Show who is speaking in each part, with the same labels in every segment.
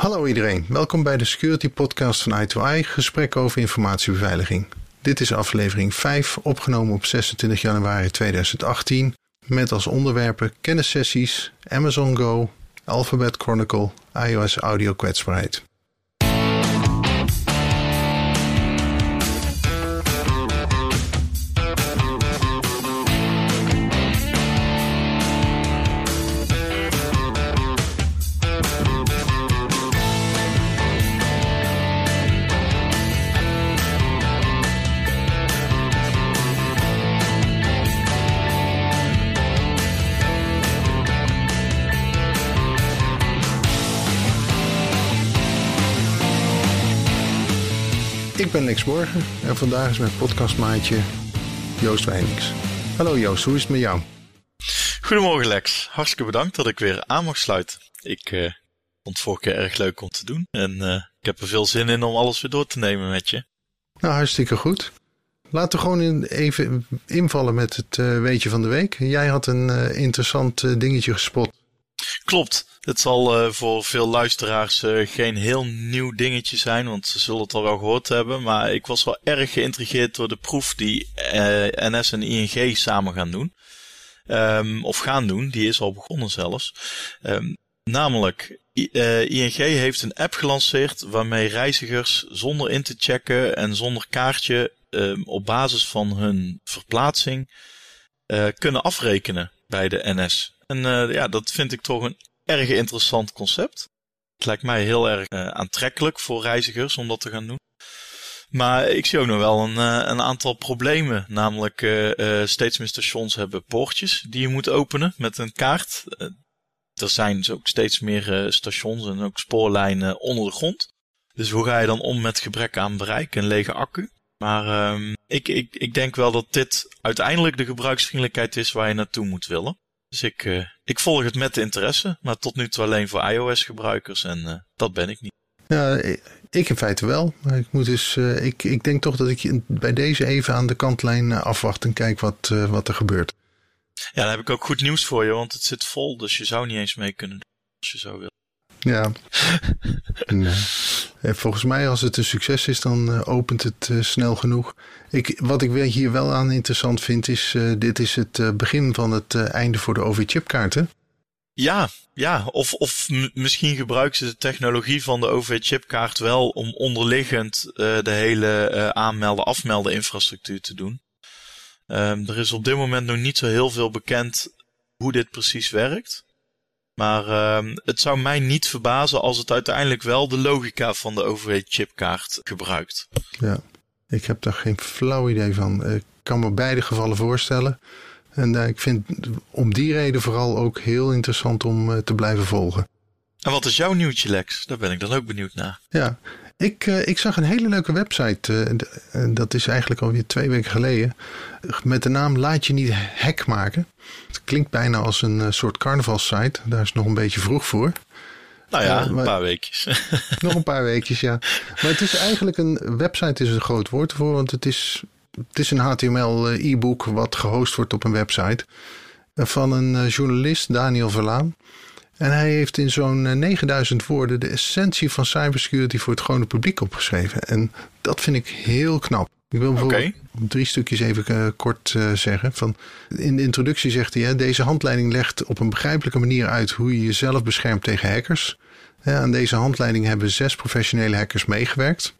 Speaker 1: Hallo iedereen, welkom bij de Security Podcast van i2i, gesprek over informatiebeveiliging. Dit is aflevering 5, opgenomen op 26 januari 2018, met als onderwerpen kennissessies, Amazon Go, Alphabet Chronicle, iOS audio kwetsbaarheid. Ik ben Lex Morgen en vandaag is mijn podcastmaatje Joost Wijnings. Hallo Joost, hoe is het met jou?
Speaker 2: Goedemorgen Lex, hartstikke bedankt dat ik weer aan mag sluiten. Ik uh, vond het vorige keer erg leuk om te doen en uh, ik heb er veel zin in om alles weer door te nemen met je.
Speaker 1: Nou, hartstikke goed. Laten we gewoon even invallen met het uh, weetje van de week. Jij had een interessant dingetje gespot.
Speaker 2: Klopt. Het zal uh, voor veel luisteraars uh, geen heel nieuw dingetje zijn, want ze zullen het al wel gehoord hebben. Maar ik was wel erg geïntrigeerd door de proef die uh, NS en ING samen gaan doen. Um, of gaan doen, die is al begonnen zelfs. Um, namelijk, ING heeft een app gelanceerd waarmee reizigers zonder in te checken en zonder kaartje um, op basis van hun verplaatsing kunnen afrekenen bij de NS. En ja, dat vind ik toch een erg interessant concept. Het lijkt mij heel erg uh, aantrekkelijk voor reizigers om dat te gaan doen. Maar ik zie ook nog wel een, uh, een aantal problemen. Namelijk, steeds meer stations hebben poortjes die je moet openen met een kaart. er zijn dus ook steeds meer stations en ook spoorlijnen onder de grond. Dus hoe ga je dan om met gebrek aan bereik en lege accu? Maar um, ik, ik, ik denk wel dat dit uiteindelijk de gebruiksvriendelijkheid is waar je naartoe moet willen. Dus ik, uh, ik volg het met interesse, maar tot nu toe alleen voor iOS-gebruikers en uh, dat ben ik niet.
Speaker 1: Ja, ik in feite wel. Maar ik, moet dus, uh, ik, ik denk toch dat ik bij deze even aan de kantlijn afwacht en kijk wat, wat er gebeurt.
Speaker 2: Ja, dan heb ik ook goed nieuws voor je, want het zit vol, dus je zou niet eens mee kunnen doen als je zo wil.
Speaker 1: Ja. nee. Volgens mij, als het een succes is, dan uh, opent het uh, snel genoeg. Ik, wat ik hier wel aan interessant vind, is: uh, dit is het begin van het einde voor de OV-chipkaarten.
Speaker 2: Ja, ja. Of, of misschien gebruiken ze de technologie van de OV-chipkaart wel om onderliggend de hele aanmelden, afmelden infrastructuur te doen. Um, er is op dit moment nog niet zo heel veel bekend hoe dit precies werkt. Maar uh, het zou mij niet verbazen als het uiteindelijk wel de logica van de overhead-chipkaart gebruikt.
Speaker 1: Ja, ik heb daar geen flauw idee van. Ik kan me beide gevallen voorstellen. En uh, ik vind om die reden vooral ook heel interessant om uh, te blijven volgen.
Speaker 2: En wat is jouw nieuwtje, Lex? Daar ben ik dan ook benieuwd naar.
Speaker 1: Ja, ik, uh, ik zag een hele leuke website. Uh, dat is eigenlijk alweer twee weken geleden. Met de naam Laat je niet hack maken. Het klinkt bijna als een uh, soort carnavalsite. Daar is nog een beetje vroeg voor.
Speaker 2: Nou ja, een paar weekjes.
Speaker 1: nog een paar weekjes, ja. Maar het is eigenlijk een website, is een groot woord voor. Want het is, het is een HTML e-book wat gehost wordt op een website. Van een journalist, Daniel Verlaan. En hij heeft in zo'n 9000 woorden de essentie van cybersecurity voor het gewone publiek opgeschreven. En dat vind ik heel knap. Ik wil bijvoorbeeld okay. drie stukjes even uh, kort uh, zeggen. Van, in de introductie zegt hij: hè, deze handleiding legt op een begrijpelijke manier uit hoe je jezelf beschermt tegen hackers. Ja, aan deze handleiding hebben zes professionele hackers meegewerkt.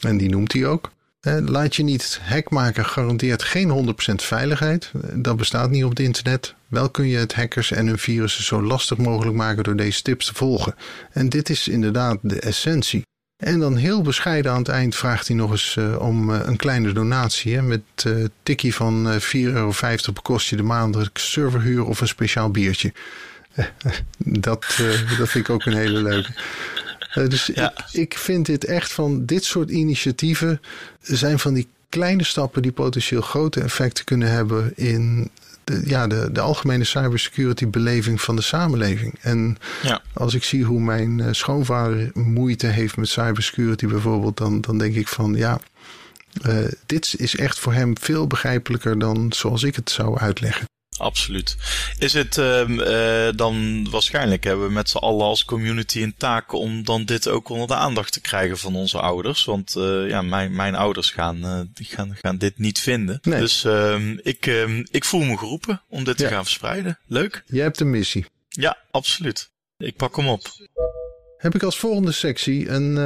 Speaker 1: En die noemt hij ook. Laat je niet hack maken garandeert geen 100% veiligheid. Dat bestaat niet op het internet. Wel kun je het hackers en hun virussen zo lastig mogelijk maken door deze tips te volgen. En dit is inderdaad de essentie. En dan heel bescheiden aan het eind vraagt hij nog eens uh, om uh, een kleine donatie. Hè, met uh, tikkie van 4,50 euro bekost je de maandelijkse serverhuur of een speciaal biertje. dat, dat vind ik ook een hele leuke. Uh, dus ja. ik, ik, vind dit echt van dit soort initiatieven zijn van die kleine stappen die potentieel grote effecten kunnen hebben in de, ja, de, de algemene cybersecurity beleving van de samenleving. En ja. als ik zie hoe mijn uh, schoonvader moeite heeft met cybersecurity bijvoorbeeld, dan, dan denk ik van ja, uh, dit is echt voor hem veel begrijpelijker dan zoals ik het zou uitleggen.
Speaker 2: Absoluut. Is het um, uh, dan waarschijnlijk hebben we met z'n allen als community een taak om dan dit ook onder de aandacht te krijgen van onze ouders? Want uh, ja, mijn, mijn ouders gaan, uh, die gaan, gaan dit niet vinden. Nee. Dus um, ik, um, ik voel me geroepen om dit ja. te gaan verspreiden. Leuk.
Speaker 1: Jij hebt een missie.
Speaker 2: Ja, absoluut. Ik pak hem op.
Speaker 1: Heb ik als volgende sectie een,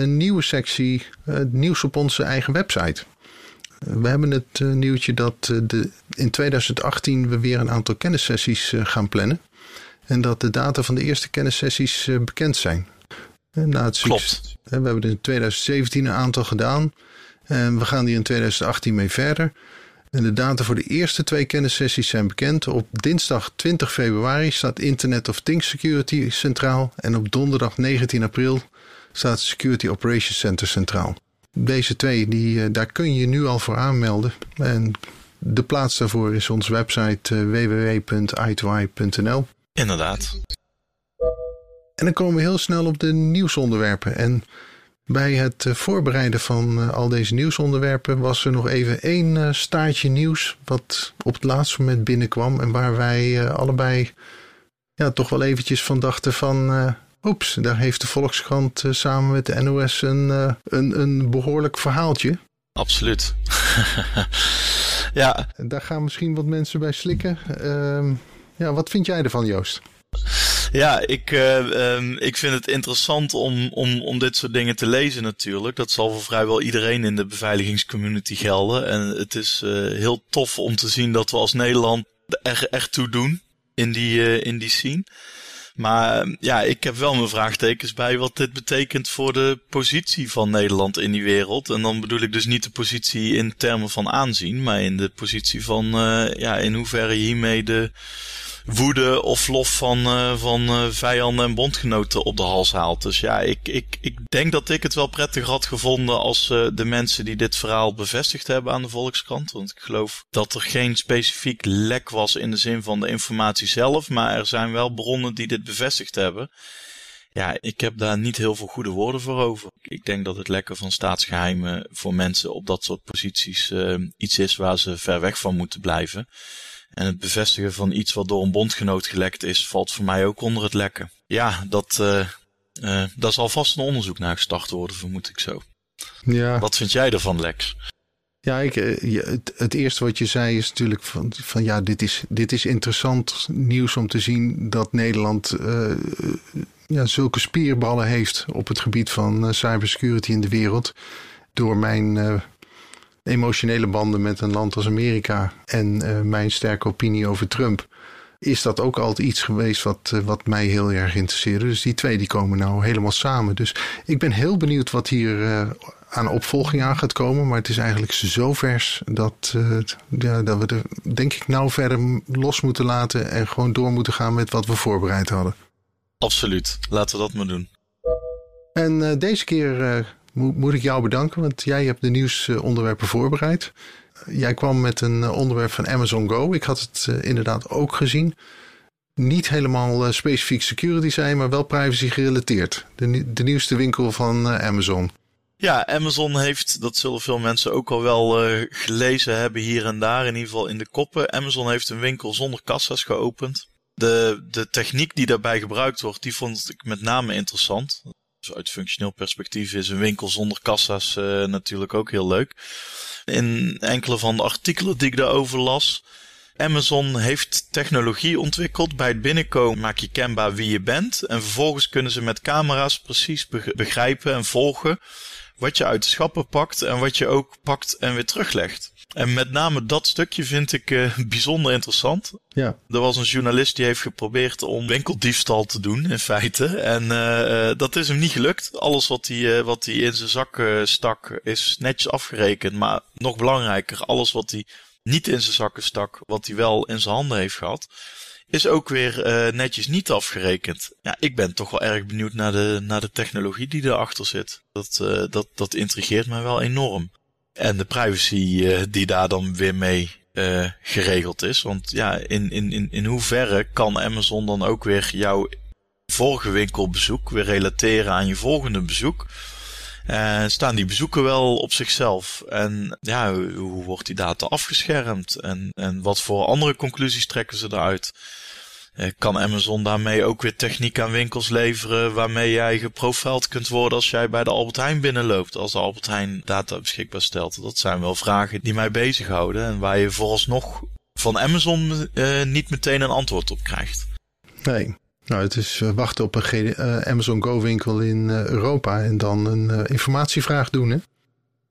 Speaker 1: een nieuwe sectie, het nieuws op onze eigen website. We hebben het uh, nieuwtje dat uh, de, in 2018 we weer een aantal kennissessies uh, gaan plannen. En dat de data van de eerste kennissessies bekend zijn.
Speaker 2: Na het Klopt.
Speaker 1: we hebben er in 2017 een aantal gedaan. En we gaan die in 2018 mee verder. En de data voor de eerste twee kennissessies zijn bekend. Op dinsdag 20 februari staat Internet of Things Security centraal. En op donderdag 19 april staat Security Operations Center centraal. Deze twee, die, eh, daar kun je nu al voor aanmelden. En de plaats daarvoor is onze website uh, www.i2i.nl.
Speaker 2: Inderdaad.
Speaker 1: En dan komen we heel snel op de nieuwsonderwerpen. En bij het eh, voorbereiden van al deze nieuwsonderwerpen was er nog even één staartje nieuws. Wat op het laatste moment binnenkwam. En waar wij allebei ja, toch wel eventjes van dachten van Oeps, daar heeft de Volkskrant uh, samen met de NOS een, uh, een, een behoorlijk verhaaltje.
Speaker 2: Absoluut. ja.
Speaker 1: Daar gaan misschien wat mensen bij slikken. Uh, ja, wat vind jij ervan, Joost?
Speaker 2: Ja, ik, uh, um, ik vind het interessant om, om, om dit soort dingen te lezen natuurlijk. Dat zal voor vrijwel iedereen in de beveiligingscommunity gelden. En het is heel tof om te zien dat we als Nederland er echt toe doen in die, in die scene. Maar ja, ik heb wel mijn vraagtekens bij wat dit betekent voor de positie van Nederland in die wereld. En dan bedoel ik dus niet de positie in termen van aanzien, maar in de positie van uh, ja, in hoeverre hiermee de woede of lof van, uh, van uh, vijanden en bondgenoten op de hals haalt. Dus ja, ik, ik, ik denk dat ik het wel prettig had gevonden als uh, de mensen die dit verhaal bevestigd hebben aan de Volkskrant. Want ik geloof dat er geen specifiek lek was in de zin van de informatie zelf, maar er zijn wel bronnen die dit bevestigd hebben. Ja, ik heb daar niet heel veel goede woorden voor over. Ik denk dat het lekken van staatsgeheimen voor mensen op dat soort posities iets is waar ze ver weg van moeten blijven. En het bevestigen van iets wat door een bondgenoot gelekt is, valt voor mij ook onder het lekken. Ja, dat, uh, uh, daar zal vast een onderzoek naar gestart worden, vermoed ik zo. Ja. Wat vind jij ervan, Lex?
Speaker 1: Ja, ik, eh, het, het, eerste wat je zei is natuurlijk van, van ja, dit is, dit is interessant nieuws om te zien dat Nederland uh, ja, zulke spierballen heeft op het gebied van cybersecurity in de wereld. Door mijn emotionele banden met een land als Amerika en uh, mijn sterke opinie over Trump, is dat ook altijd iets geweest wat, uh, wat mij heel erg interesseerde. Dus die twee die komen nou helemaal samen. Dus ik ben heel benieuwd wat hier uh, aan opvolging aan gaat komen. Maar het is eigenlijk zo vers dat, ja, dat we er denk ik nou verder los moeten laten en gewoon door moeten gaan met wat we voorbereid hadden.
Speaker 2: Absoluut, laten we dat maar doen.
Speaker 1: En deze keer moet ik jou bedanken, want jij hebt de nieuwsonderwerpen voorbereid. Jij kwam met een onderwerp van Amazon Go. Ik had het eh, inderdaad ook gezien. Niet helemaal eh, specifiek security zijn, maar wel privacy gerelateerd. De, de nieuwste winkel van eh, Amazon.
Speaker 2: Ja, Amazon heeft, dat zullen veel mensen ook al wel gelezen hebben hier en daar, in ieder geval in de koppen. Amazon heeft een winkel zonder kassa's geopend. De, de techniek die daarbij gebruikt wordt, die vond ik met name interessant. Uit functioneel perspectief is een winkel zonder kassa's uh, natuurlijk ook heel leuk. In enkele van de artikelen die ik daarover las. Amazon heeft technologie ontwikkeld. Bij het binnenkomen maak je kenbaar wie je bent. En vervolgens kunnen ze met camera's precies begrijpen en volgen wat je uit de schappen pakt en wat je ook pakt en weer teruglegt. En met name dat stukje vind ik uh, bijzonder interessant. Ja. Er was een journalist die heeft geprobeerd om winkeldiefstal te doen, in feite. En uh, dat is hem niet gelukt. Alles wat hij, wat hij in zijn zak stak, is netjes afgerekend. Maar nog belangrijker, alles wat hij niet in zijn zakken stak, wat hij wel in zijn handen heeft gehad, is ook weer uh, netjes niet afgerekend. Ja, ik ben toch wel erg benieuwd naar de, naar de technologie die erachter zit. Dat, uh, dat, dat intrigeert mij wel enorm. En de privacy uh, die daar dan weer mee uh, geregeld is. Want ja, in, in, in, in hoeverre kan Amazon dan ook weer jouw vorige winkelbezoek weer relateren aan je volgende bezoek? En staan die bezoeken wel op zichzelf? En ja, hoe wordt die data afgeschermd? En, en wat voor andere conclusies trekken ze eruit? Eh, kan Amazon daarmee ook weer techniek aan winkels leveren waarmee jij geprofiled kunt worden als jij bij de Albert Heijn binnenloopt, als de Albert Heijn data beschikbaar stelt? Dat zijn wel vragen die mij bezighouden en waar je vooralsnog van Amazon uh, niet meteen een antwoord op krijgt.
Speaker 1: Nee. Nou, het is uh, wachten op een Amazon Go winkel in Europa en dan een informatievraag doen, hè?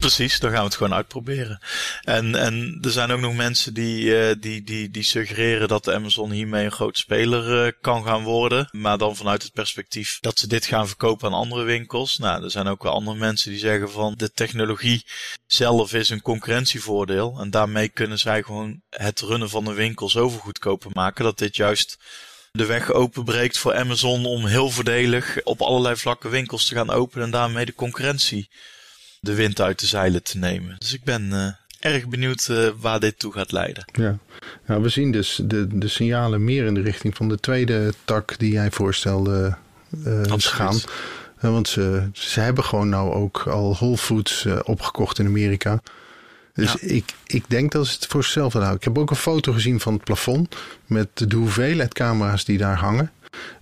Speaker 2: Precies, dan gaan we het gewoon uitproberen. En, en er zijn ook nog mensen die, uh, die, die, die suggereren dat Amazon hiermee een groot speler uh, kan gaan worden. Maar dan vanuit het perspectief dat ze dit gaan verkopen aan andere winkels. Nou, er zijn ook wel andere mensen die zeggen van de technologie zelf is een concurrentievoordeel. En daarmee kunnen zij gewoon het runnen van de winkel zoveel goedkoper maken dat dit juist de weg openbreekt voor Amazon om heel voordelig op allerlei vlakken winkels te gaan openen en daarmee de concurrentie de wind uit de zeilen te nemen. Dus ik ben uh, erg benieuwd uh, waar dit toe gaat leiden.
Speaker 1: Ja, nou, we zien dus de, de signalen meer in de richting van de tweede tak die jij voorstelde uh, gaan. want ze, ze hebben gewoon nou ook al Whole Foods opgekocht in Amerika. Dus ja. ik, ik denk dat ze het voor zichzelf houden. Ik heb ook een foto gezien van het plafond met de hoeveelheid camera's die daar hangen.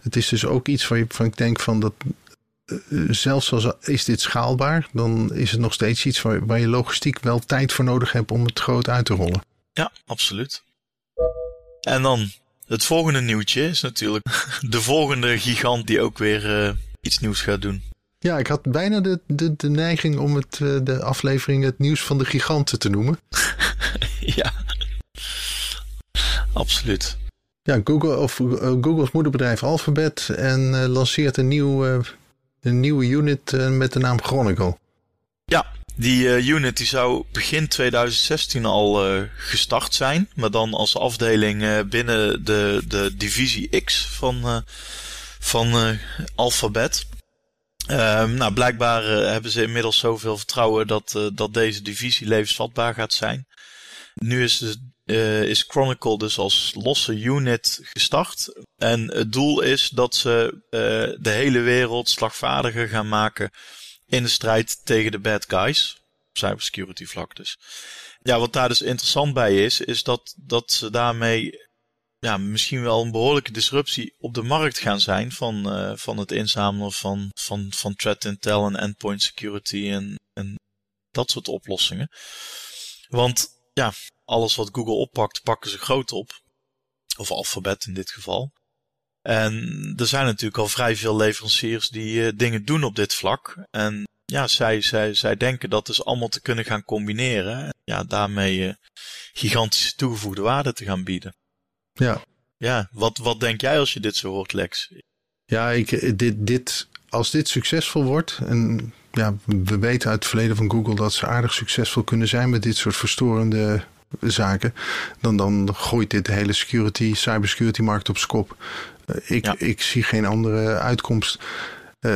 Speaker 1: Het is dus ook iets van, van ik denk van dat eh, zelfs als is dit schaalbaar, dan is het nog steeds iets waar, waar je logistiek wel tijd voor nodig hebt om het groot uit te rollen.
Speaker 2: Ja, absoluut. En dan het volgende nieuwtje is natuurlijk de volgende gigant die ook weer uh, iets nieuws gaat doen.
Speaker 1: Ja, ik had bijna de, de, de neiging om het, uh, de aflevering het nieuws van de giganten te noemen.
Speaker 2: ja, absoluut.
Speaker 1: Ja, Google of Google's moederbedrijf Alphabet en lanceert een nieuw een nieuwe unit uh, met de naam Chronicle.
Speaker 2: Ja, die uh, unit die zou begin 2016 al uh, gestart zijn. Maar dan als afdeling binnen de, de divisie X van, van Alphabet. Ehm, nou, blijkbaar hebben ze inmiddels zoveel vertrouwen dat, dat deze divisie levensvatbaar gaat zijn. Nu is de uh, is Chronicle dus als losse unit gestart. En het doel is dat ze uh, de hele wereld slagvaardiger gaan maken in de strijd tegen de bad guys. Cybersecurity vlak dus. Ja, wat daar dus interessant bij is, is dat, dat ze daarmee ja, misschien wel een behoorlijke disruptie op de markt gaan zijn van, uh, van het inzamelen van, van, van threat intel en endpoint security en, en dat soort oplossingen. Want ja, alles wat Google oppakt, pakken ze groot op. Of Alphabet in dit geval. En er zijn natuurlijk al vrij veel leveranciers die uh, dingen doen op dit vlak. En ja, zij, zij, zij denken dat dus allemaal te kunnen gaan combineren. En ja, daarmee uh, gigantische toegevoegde waarde te gaan bieden.
Speaker 1: Ja.
Speaker 2: Ja, wat, wat denk jij als je dit zo hoort, Lex?
Speaker 1: Ja, ik, eh, dit, dit, als dit succesvol wordt, en ja, we weten uit het verleden van Google dat ze aardig succesvol kunnen zijn met dit soort verstorende zaken, dan, dan gooit dit de hele security, cybersecurity markt op skop. Uh, ik, ik zie geen andere uitkomst. Uh,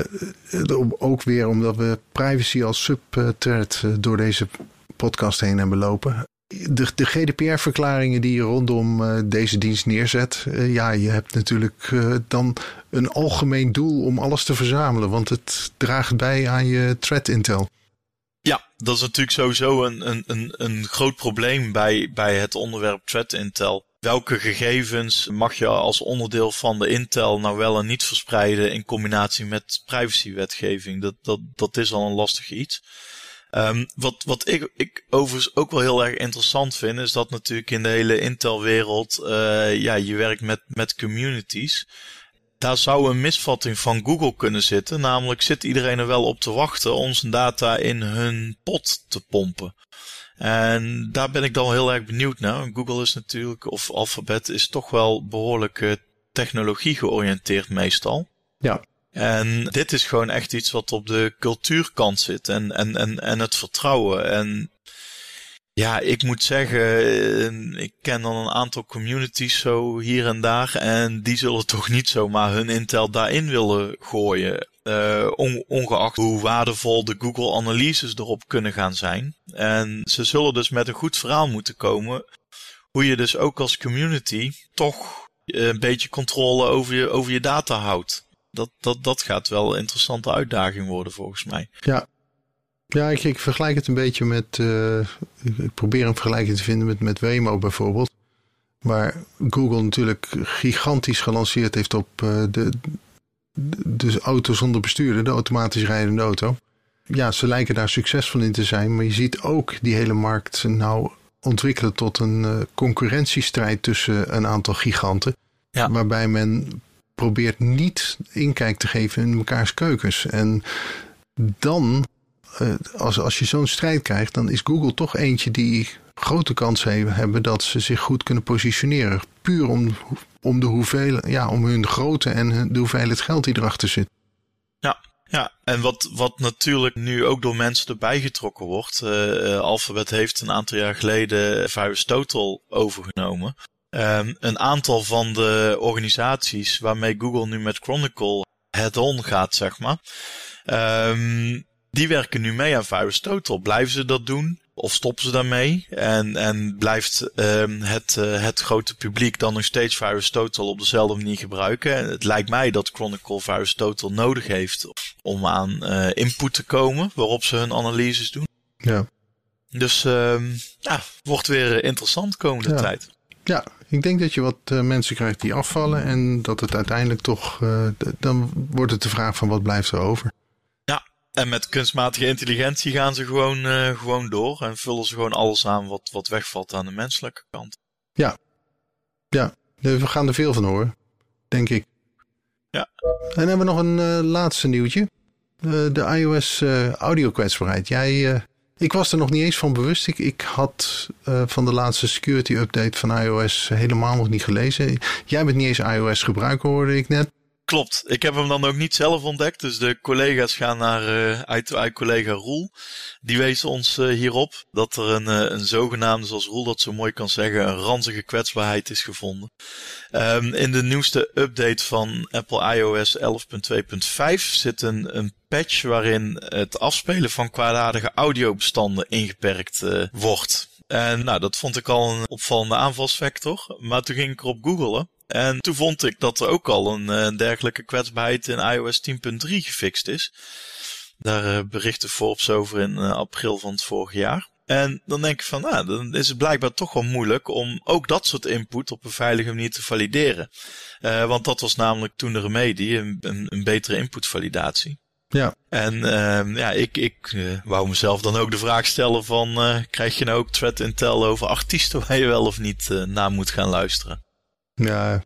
Speaker 1: ook weer omdat we privacy als subthreat door deze podcast heen hebben lopen. De, de GDPR-verklaringen die je rondom deze dienst neerzet. Uh, ja, je hebt natuurlijk uh, dan een algemeen doel om alles te verzamelen. Want het draagt bij aan je threat intel.
Speaker 2: Ja, dat is natuurlijk sowieso een, een, een, een groot probleem bij, bij het onderwerp threat intel. Welke gegevens mag je als onderdeel van de intel nou wel en niet verspreiden in combinatie met privacywetgeving? Dat, dat, dat is al een lastig iets. Um, wat, wat ik, ik overigens ook wel heel erg interessant vind, is dat natuurlijk in de hele Intel-wereld, uh, ja, je werkt met, met communities. Daar zou een misvatting van Google kunnen zitten. Namelijk zit iedereen er wel op te wachten om zijn data in hun pot te pompen. En daar ben ik dan heel erg benieuwd naar. Google is natuurlijk, of Alphabet is toch wel behoorlijk technologie georiënteerd meestal.
Speaker 1: Ja.
Speaker 2: En dit is gewoon echt iets wat op de cultuurkant zit en, en, en, en het vertrouwen. En ja, ik moet zeggen, eh, ik ken dan een aantal communities zo hier en daar. En die zullen toch niet zomaar hun intel daarin willen gooien. Uh, ongeacht hoe waardevol de Google analyses erop kunnen gaan zijn. En ze zullen dus met een goed verhaal moeten komen. Hoe je dus ook als community toch een beetje controle over je, over je data houdt dat, dat, dat gaat wel een interessante uitdaging worden volgens mij.
Speaker 1: Ja, Ja, ik, ik vergelijk het een beetje met. Uh, ik probeer een vergelijking te vinden met, met Waymo bijvoorbeeld. Waar Google natuurlijk gigantisch gelanceerd heeft op uh, de, de auto zonder bestuurder, de automatisch rijdende auto. Ja, ze lijken daar succesvol in te zijn, maar je ziet ook die hele markt nou ontwikkelen tot een uh, concurrentiestrijd tussen een aantal giganten. Ja. Waarbij men probeert niet inkijk te geven in mekaars keukens. En dan, als, als je zo'n strijd krijgt, dan is Google toch eentje die grote kans hebben dat ze zich goed kunnen positioneren. Puur om, om, de hoeveel, ja, om hun grootte en de hoeveelheid geld die erachter zit.
Speaker 2: Ja, ja, en wat, wat natuurlijk nu ook door mensen erbij getrokken wordt. Uh, Alphabet heeft een aantal jaar geleden Virus Total overgenomen. Um, een aantal van de organisaties waarmee Google nu met Chronicle head-on gaat, zeg maar. Um, die werken nu mee aan Virus Total. Blijven ze dat doen? Of stoppen ze daarmee? En, en blijft um, het, uh, het grote publiek dan nog steeds Virus Total op dezelfde manier gebruiken? En het lijkt mij dat Chronicle Virus Total nodig heeft om aan uh, input te komen waarop ze hun analyses doen.
Speaker 1: Ja.
Speaker 2: Dus um, ja, wordt weer interessant komende
Speaker 1: ja.
Speaker 2: tijd.
Speaker 1: Ja, ik denk dat je wat uh, mensen krijgt die afvallen en dat het uiteindelijk toch, dan wordt het de vraag van wat blijft er over.
Speaker 2: En met kunstmatige intelligentie gaan ze gewoon, uh, gewoon door en vullen ze gewoon alles aan wat, wat wegvalt aan de menselijke kant.
Speaker 1: Ja, ja, we gaan er veel van horen, denk ik.
Speaker 2: Ja.
Speaker 1: En dan hebben we nog een uh, laatste nieuwtje. Uh, de iOS audio kwetsbaarheid. Jij, ik was er nog niet eens van bewust. Ik, ik had van de laatste security update van iOS helemaal nog niet gelezen. Jij bent niet eens iOS gebruiker, hoorde ik net.
Speaker 2: Klopt. Ik heb hem dan ook niet zelf ontdekt. Dus de collega's gaan naar uh, uit, collega Roel. Die wees ons uh, hierop dat er een, uh, een zogenaamde, zoals Roel dat zo mooi kan zeggen, een ranzige kwetsbaarheid is gevonden. Um, in de nieuwste update van Apple iOS 11.2.5 zit een, een patch waarin het afspelen van kwaadaardige audiobestanden ingeperkt wordt. En nou, dat vond ik al een opvallende aanvalsvector. Maar toen ging ik erop googelen. En toen vond ik dat er ook al een, een dergelijke kwetsbaarheid in iOS 10.3 gefixt is. Daar uh, berichtte Forbes over in uh, april van het vorige jaar. En dan denk ik van, nou, dan is het blijkbaar toch wel moeilijk om ook dat soort input op een veilige manier te valideren. Uh, want dat was namelijk toen de remedie, een, een, een betere inputvalidatie.
Speaker 1: Ja.
Speaker 2: En uh, ja, ik, ik uh, wou mezelf dan ook de vraag stellen van, krijg je nou ook threat intel over artiesten waar je wel of niet naar moet gaan luisteren?
Speaker 1: Ja.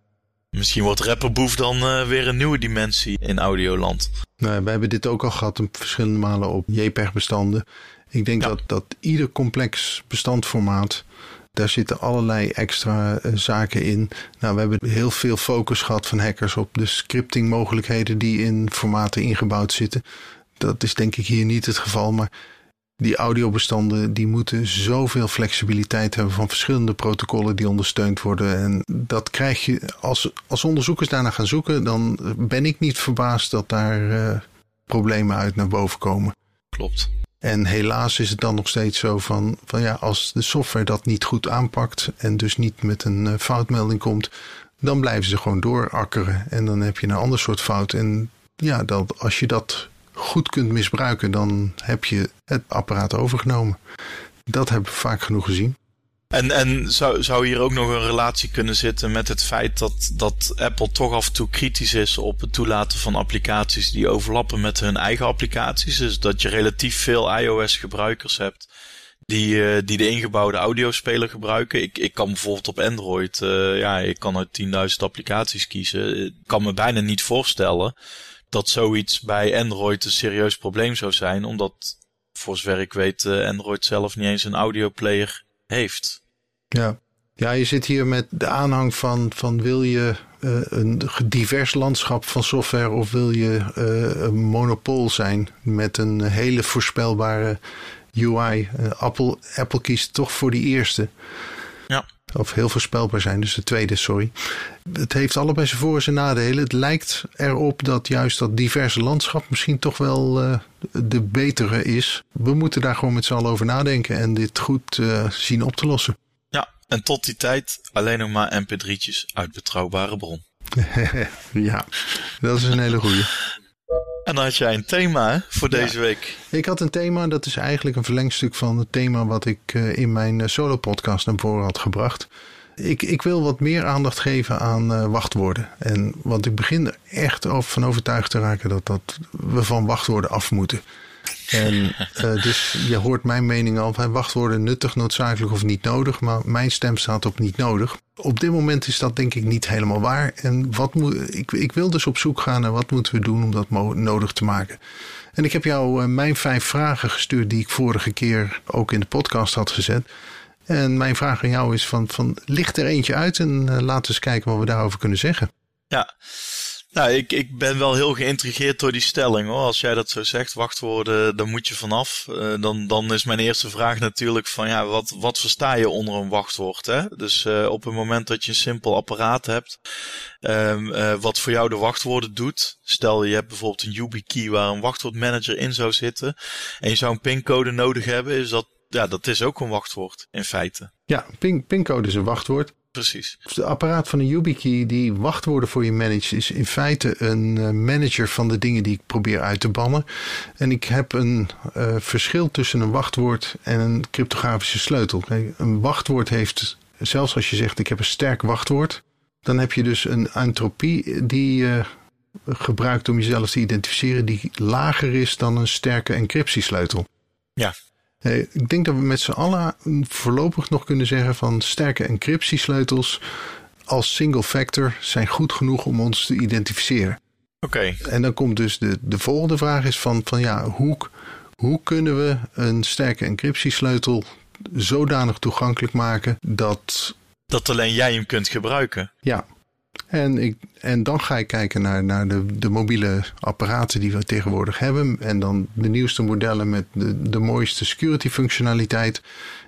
Speaker 2: Misschien wordt Rapperboef dan uh, weer een nieuwe dimensie in Audioland.
Speaker 1: Nou, wij hebben dit ook al gehad verschillende malen op JPEG-bestanden. Ik denk ja. dat, dat ieder complex bestandformaat, daar zitten allerlei extra uh, zaken in. Nou, we hebben heel veel focus gehad van hackers op de scripting mogelijkheden die in formaten ingebouwd zitten. Dat is denk ik hier niet het geval, maar die audiobestanden die moeten zoveel flexibiliteit hebben van verschillende protocollen die ondersteund worden. En dat krijg je, als, als onderzoekers daarna gaan zoeken, dan ben ik niet verbaasd dat daar uh, problemen uit naar boven komen.
Speaker 2: Klopt.
Speaker 1: En helaas is het dan nog steeds zo van, van ja, als de software dat niet goed aanpakt en dus niet met een uh, foutmelding komt, dan blijven ze gewoon doorakkeren. En dan heb je een ander soort fout. En ja, dat, als je dat goed kunt misbruiken, dan heb je het apparaat overgenomen. Dat hebben we vaak genoeg gezien.
Speaker 2: En, en zou, zou hier ook nog een relatie kunnen zitten met het feit dat, dat Apple toch af en toe kritisch is op het toelaten van applicaties die overlappen met hun eigen applicaties? Dus dat je relatief veel iOS-gebruikers hebt die, uh, die de ingebouwde audiospeler gebruiken. Ik, ik kan bijvoorbeeld op Android, uh, ja, ik kan uit 10.000 applicaties kiezen. Ik kan me bijna niet voorstellen dat zoiets bij Android een serieus probleem zou zijn, omdat voor zover ik weet Android zelf niet eens een audioplayer heeft.
Speaker 1: Ja. Ja, je zit hier met de aanhang van, van wil je uh, een divers landschap van software of wil je uh, een monopool zijn met een hele voorspelbare UI. Uh, Apple, Apple kiest toch voor die eerste.
Speaker 2: Ja.
Speaker 1: Of heel voorspelbaar zijn, dus de tweede, sorry. Het heeft allebei zijn voor- en zijn nadelen. Het lijkt erop dat juist dat diverse landschap misschien toch wel uh, de betere is. We moeten daar gewoon met z'n allen over nadenken en dit goed uh, zien op te lossen.
Speaker 2: Ja, en tot die tijd alleen nog maar mp3'tjes uit betrouwbare bron.
Speaker 1: ja, dat is een hele goeie.
Speaker 2: En dan had jij een thema voor deze week.
Speaker 1: Ik had een thema, dat is eigenlijk een verlengstuk van het thema wat ik eh, in mijn eh, solo-podcast naar voren had gebracht. Ik, ik wil wat meer aandacht geven aan uh, wachtwoorden. En, want ik begin er echt van overtuigd te raken dat, dat we van wachtwoorden af moeten. En uh, dus je hoort mijn mening al. Wachtwoorden nuttig, noodzakelijk of niet nodig. Maar mijn stem staat op niet nodig. Op dit moment is dat denk ik niet helemaal waar. En wat moet, ik, ik wil dus op zoek gaan naar wat moeten we doen om dat nodig te maken. En ik heb jou uh, mijn vijf vragen gestuurd die ik vorige keer ook in de podcast had gezet. En mijn vraag aan jou is van, van licht er eentje uit en uh, laten we eens kijken wat we daarover kunnen zeggen.
Speaker 2: Ja, nou, ik, ik ben wel heel geïntrigeerd door die stelling hoor. Als jij dat zo zegt, wachtwoorden, dan moet je vanaf. Uh, dan, dan is mijn eerste vraag natuurlijk van ja, wat, wat versta je onder een wachtwoord? Hè? Dus uh, op het moment dat je een simpel apparaat hebt, um, uh, wat voor jou de wachtwoorden doet. Stel je hebt bijvoorbeeld een YubiKey waar een wachtwoordmanager in zou zitten. En je zou een pincode nodig hebben, is dat, ja, dat is ook een wachtwoord in feite.
Speaker 1: Ja, pin, pincode is een wachtwoord.
Speaker 2: Precies.
Speaker 1: Het apparaat van een YubiKey die wachtwoorden voor je managt, is in feite een uh, manager van de dingen die ik probeer uit te bannen. En ik heb een uh, verschil tussen een wachtwoord en een cryptografische sleutel. Kijk, een wachtwoord heeft, zelfs als je zegt ik heb een sterk wachtwoord, dan heb je dus een entropie die je uh, gebruikt om jezelf te identificeren die lager is dan een sterke encryptiesleutel.
Speaker 2: Ja.
Speaker 1: Ik denk dat we met z'n allen voorlopig nog kunnen zeggen van sterke encryptiesleutels als single factor zijn goed genoeg om ons te identificeren.
Speaker 2: Oké. Okay.
Speaker 1: En dan komt dus de, de volgende vraag is van, van ja, hoe, hoe kunnen we een sterke encryptiesleutel zodanig toegankelijk maken dat...
Speaker 2: Dat alleen jij hem kunt gebruiken.
Speaker 1: Ja, en, ik, en dan ga ik kijken naar, naar de, de mobiele apparaten die we tegenwoordig hebben. En dan de nieuwste modellen met de, de mooiste security functionaliteit.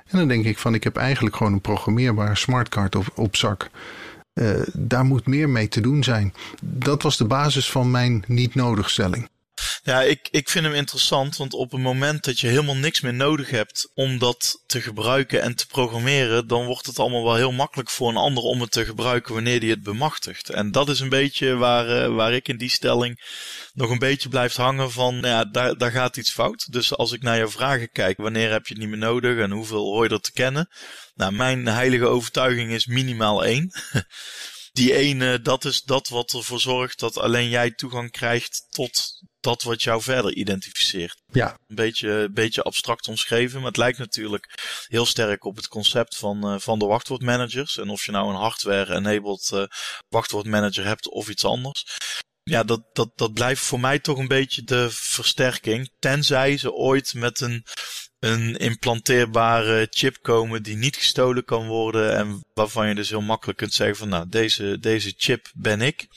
Speaker 1: En dan denk ik van ik heb eigenlijk gewoon een programmeerbare smartcard op, op zak. Uh, daar moet meer mee te doen zijn. Dat was de basis van mijn niet nodigstelling.
Speaker 2: Ja, ik, ik vind hem interessant, want op het moment dat je helemaal niks meer nodig hebt om dat te gebruiken en te programmeren, dan wordt het allemaal wel heel makkelijk voor een ander om het te gebruiken wanneer die het bemachtigt. En dat is een beetje waar, uh, waar ik in die stelling nog een beetje blijft hangen van, ja, daar, daar gaat iets fout. Dus als ik naar jouw vragen kijk, wanneer heb je het niet meer nodig en hoeveel hoor je dat te kennen? Nou, mijn heilige overtuiging is minimaal één. die ene, dat is dat wat ervoor zorgt dat alleen jij toegang krijgt tot dat wat jou verder identificeert.
Speaker 1: Ja.
Speaker 2: Een beetje, beetje abstract omschreven, maar het lijkt natuurlijk heel sterk op het concept van, uh, van de wachtwoordmanagers. En of je nou een hardware-enabled uh, wachtwoordmanager hebt of iets anders. Ja, dat, dat, dat blijft voor mij toch een beetje de versterking. Tenzij ze ooit met een een implanteerbare chip komen die niet gestolen kan worden en waarvan je dus heel makkelijk kunt zeggen van nou deze, deze chip ben ik.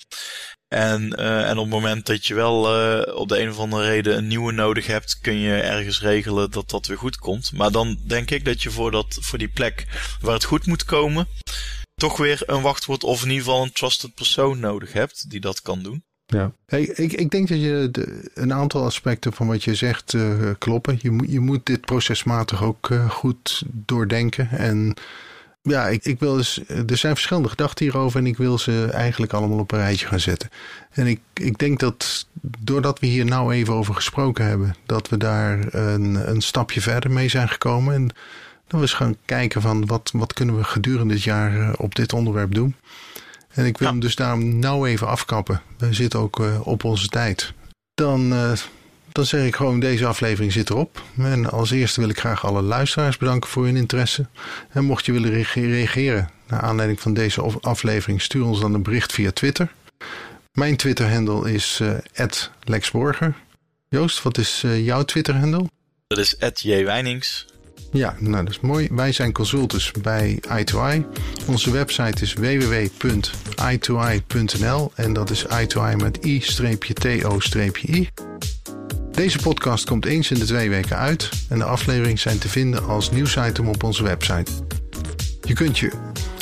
Speaker 2: En, uh, en op het moment dat je wel uh, op de een of andere reden een nieuwe nodig hebt, kun je ergens regelen dat dat weer goed komt. Maar dan denk ik dat je voor, dat, voor die plek waar het goed moet komen, toch weer een wachtwoord of in ieder geval een trusted persoon nodig hebt die dat kan doen.
Speaker 1: Ja, ik, ik denk dat je een aantal aspecten van wat je zegt uh, kloppen. Je moet, je moet dit procesmatig ook goed doordenken. En ja, ik, ik wil dus, er zijn verschillende gedachten hierover en ik wil ze eigenlijk allemaal op een rijtje gaan zetten. En ik, ik denk dat doordat we hier nou even over gesproken hebben, dat we daar een, een stapje verder mee zijn gekomen. En dat we eens gaan kijken van wat, wat kunnen we gedurende dit jaar op dit onderwerp doen. En ik wil ja. hem dus daarom nou even afkappen. We zitten ook uh, op onze tijd. Dan, uh, dan zeg ik gewoon, deze aflevering zit erop. En als eerste wil ik graag alle luisteraars bedanken voor hun interesse. En mocht je willen reageren naar aanleiding van deze aflevering, stuur ons dan een bericht via Twitter. Mijn Twitter-handle is uh, @lexborger. Joost, wat is jouw Twitter-handle?
Speaker 2: Dat is @jwijnings.
Speaker 1: Ja, nou dat is mooi. Wij zijn consultants bij i2i. Onze website is www.i2i.nl en dat is i2i met i-to-i. Deze podcast komt eens in de twee weken uit en de afleveringen zijn te vinden als nieuwsitem op onze website. Je kunt je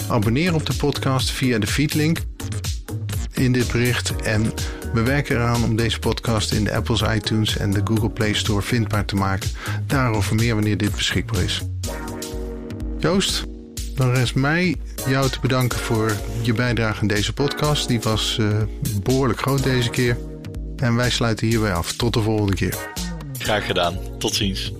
Speaker 1: abonneren op de podcast via de feedlink in dit bericht en we werken eraan om deze podcast in de Apple's iTunes en de Google Play Store vindbaar te maken. Daarover meer wanneer dit beschikbaar is. Joost, dan rest mij jou te bedanken voor je bijdrage in deze podcast. Die was uh, behoorlijk groot deze keer. En wij sluiten hierbij af. Tot de volgende keer.
Speaker 2: Graag gedaan. Tot ziens.